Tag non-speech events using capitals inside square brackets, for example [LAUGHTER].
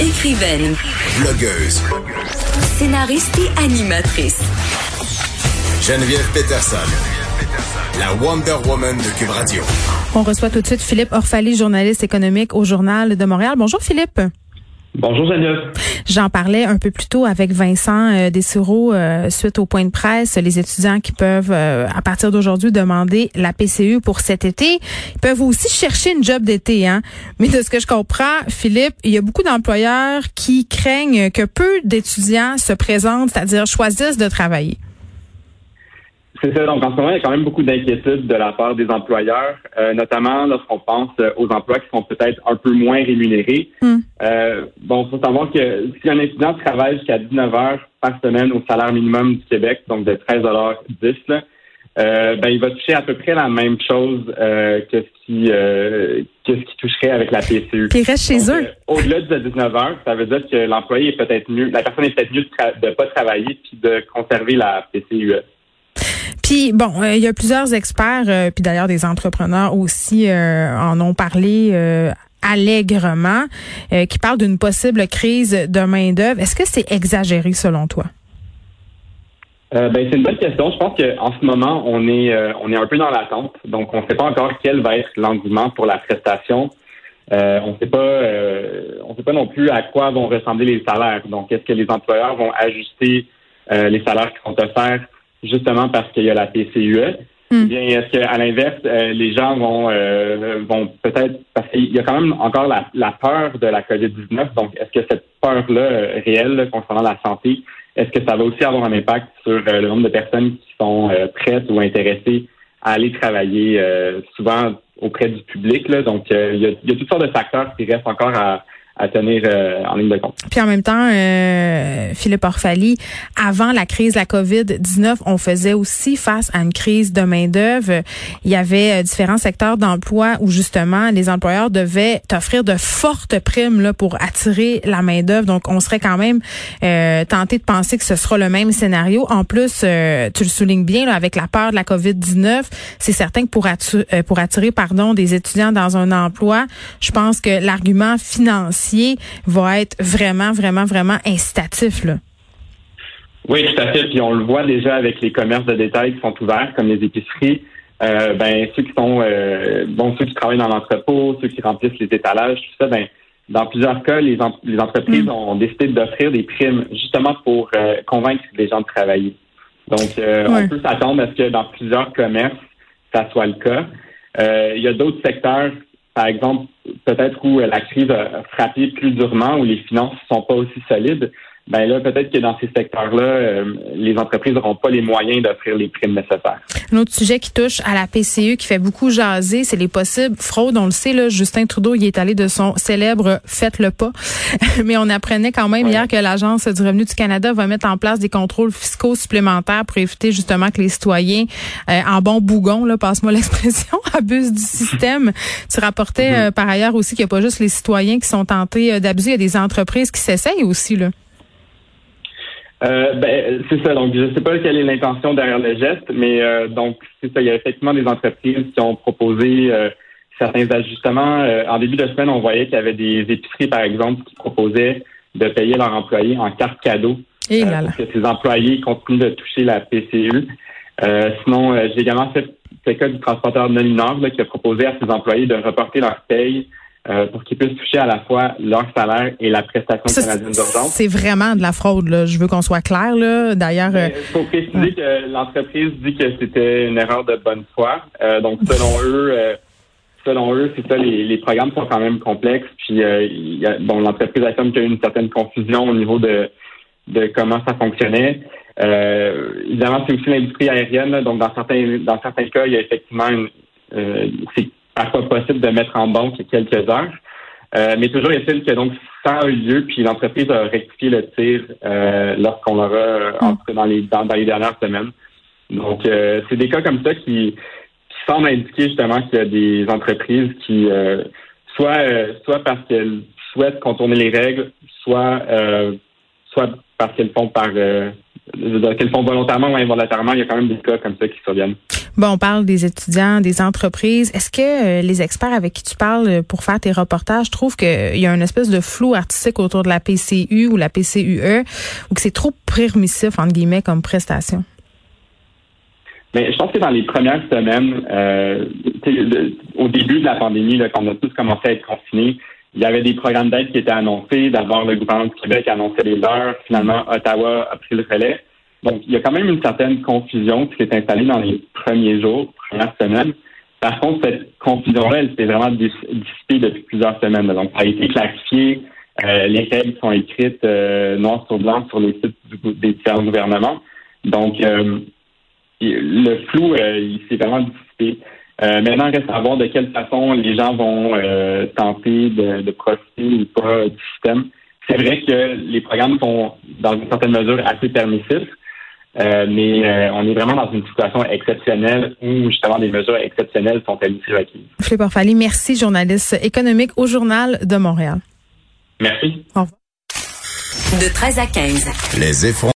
Écrivaine. Blogueuse. Scénariste et animatrice. Geneviève Peterson. La Wonder Woman de Cube Radio. On reçoit tout de suite Philippe Orphalie, journaliste économique au Journal de Montréal. Bonjour Philippe. Bonjour Geneviève. J'en parlais un peu plus tôt avec Vincent euh, euh, suite au point de presse. Les étudiants qui peuvent, euh, à partir d'aujourd'hui, demander la PCU pour cet été, ils peuvent aussi chercher une job d'été. Hein? Mais de ce que je comprends, Philippe, il y a beaucoup d'employeurs qui craignent que peu d'étudiants se présentent, c'est-à-dire choisissent de travailler. C'est ça. Donc, en ce moment, il y a quand même beaucoup d'inquiétudes de la part des employeurs, euh, notamment lorsqu'on pense euh, aux emplois qui sont peut-être un peu moins rémunérés. Hmm. Euh, bon, il faut savoir que si un étudiant travaille jusqu'à 19 heures par semaine au salaire minimum du Québec, donc de 13,10 là, euh, ben, il va toucher à peu près la même chose euh, que ce qui euh, que ce qui toucherait avec la PCU. Puis ils restent chez Donc, eux. euh, Au-delà de 19 heures, ça veut dire que l'employé est peut-être mieux, la personne est peut-être mieux de, tra- de pas travailler puis de conserver la PCU. Bon, euh, il y a plusieurs experts, euh, puis d'ailleurs des entrepreneurs aussi euh, en ont parlé allègrement, qui parlent d'une possible crise de main d'œuvre. Est-ce que c'est exagéré selon toi? Ben, c'est une bonne question. Je pense qu'en ce moment, on est, on est un peu dans l'attente. Donc, on ne sait pas encore quel va être l'engouement pour la prestation. On ne sait pas, on sait pas non plus à quoi vont ressembler les salaires. Donc, est-ce que les employeurs vont ajuster les salaires qui sont offerts justement parce qu'il y a la PCUE? Hmm. Ou bien est-ce qu'à l'inverse, euh, les gens vont, euh, vont peut-être parce qu'il y a quand même encore la, la peur de la COVID-19. Donc, est-ce que cette peur-là euh, réelle là, concernant la santé, est-ce que ça va aussi avoir un impact sur euh, le nombre de personnes qui sont euh, prêtes ou intéressées à aller travailler euh, souvent auprès du public? Là? Donc, il y, a, il y a toutes sortes de facteurs qui restent encore à, à tenir euh, en ligne de compte. Puis en même temps, euh, Philippe Orphalie, avant la crise de la COVID-19, on faisait aussi face à une crise de main-d'œuvre. Il y avait euh, différents secteurs d'emploi où justement les employeurs devaient t'offrir de fortes primes là, pour attirer la main-d'œuvre. Donc on serait quand même euh, tenté de penser que ce sera le même scénario. En plus, euh, tu le soulignes bien là, avec la peur de la COVID-19, c'est certain que pour attirer, pour attirer pardon des étudiants dans un emploi, je pense que l'argument financier va être vraiment, vraiment, vraiment incitatif. Là. Oui, tout à fait. Puis on le voit déjà avec les commerces de détail qui sont ouverts, comme les épiceries. Euh, ben ceux qui sont euh, bon ceux qui travaillent dans l'entrepôt, ceux qui remplissent les étalages, tout ça, ben dans plusieurs cas, les, en- les entreprises Mm. ont décidé d'offrir des primes justement pour euh, convaincre les gens de travailler. Donc, Ouais. on peut s'attendre à ce que dans plusieurs commerces, ça soit le cas. Il y a d'autres secteurs, par exemple, peut-être où la crise a frappé plus durement, où les finances ne sont pas aussi solides. Ben là, peut-être que dans ces secteurs-là, euh, les entreprises n'auront pas les moyens d'offrir les primes nécessaires. Un autre sujet qui touche à la PCU, qui fait beaucoup jaser, c'est les possibles fraudes. On le sait, là, Justin Trudeau, il est allé de son célèbre Faites-le pas. [LAUGHS] Mais on apprenait quand même Ouais. hier que l'Agence du revenu du Canada va mettre en place des contrôles fiscaux supplémentaires pour éviter justement que les citoyens, euh, en bon bougon, là, passe-moi [LAUGHS] l'expression, [LAUGHS] abusent du système. Tu rapportais Mhm. euh, par ailleurs aussi qu'il n'y a pas juste les citoyens qui sont tentés euh, d'abuser, il y a des entreprises qui s'essayent aussi. Là. Euh, ben, c'est ça. Donc, je sais pas quelle est l'intention derrière le geste, mais euh, donc c'est ça. Il y a effectivement des entreprises qui ont proposé euh, certains ajustements. Euh, en début de semaine, on voyait qu'il y avait des épiceries, par exemple, qui proposaient de payer leurs employés en carte cadeau Et euh, là là. pour que ces employés continuent de toucher la PCU. Euh, sinon, euh, j'ai également fait le cas du transporteur non qui a proposé à ses employés de reporter leur paye euh, pour qu'ils puissent toucher à la fois leur salaire et la prestation Ça, canadienne d'urgence. c'est vraiment de la fraude. Là. Je veux qu'on soit clair. Là. D'ailleurs, euh, Il faut préciser que l'entreprise dit que c'était une erreur de bonne foi. Euh, donc, selon [LAUGHS] eux, euh, selon eux, c'est ça, les, les programmes sont quand même complexes. Puis, euh, y a, bon, l'entreprise affirme qu'il y a eu une certaine confusion au niveau de, de comment ça fonctionnait. Euh, évidemment, c'est aussi l'industrie aérienne. là. donc, dans certains, dans certains cas, il y a effectivement une, euh, c'est parfois possible de mettre en banque quelques heures. Euh, mais toujours est-il que donc ça a eu lieu, puis l'entreprise a rectifié le tir euh, lorsqu'on l'aura euh, entré dans les dans, dans les dernières semaines. Donc euh, c'est des cas comme ça qui, qui semblent indiquer justement qu'il y a des entreprises qui soit soit parce qu'elles souhaitent contourner les règles, soit soit parce qu'elles font par qu'elles font volontairement ou involontairement, il y a quand même des cas comme ça qui surviennent. Bon, on parle des étudiants, des entreprises. Est-ce que euh, les experts avec qui tu parles euh, pour faire tes reportages trouvent qu'il y a une espèce de flou artistique autour de la PCU ou la PCUE ou que c'est trop permissif, entre guillemets, comme prestation? Mais je pense que dans les premières semaines, euh, au début de la pandémie, quand on a tous commencé à être confinés, il y avait des programmes d'aide qui étaient annoncés. D'abord, le gouvernement du Québec annonçait les leurs. Finalement, Ottawa a pris le relais. Donc, il y a quand même une certaine confusion qui s'est installée dans les premiers jours, premières semaines. Par contre, cette confusion-là, elle s'est vraiment dissipée depuis plusieurs semaines. Donc, ça a été clarifié. Euh, les règles sont écrites euh, noir sur blanc sur les sites des différents gouvernements. Donc, euh, le flou, il s'est vraiment dissipé. Maintenant, il reste à voir de quelle façon les gens vont tenter de, de profiter ou pas du système. C'est vrai que les programmes sont, dans une certaine mesure, assez permissifs. Euh, mais euh, on est vraiment dans une situation exceptionnelle où justement des mesures exceptionnelles sont acquises. Philippe Orfali, merci, journaliste économique au Journal de Montréal. Merci. Au revoir. De 13 à 15. Les effronts.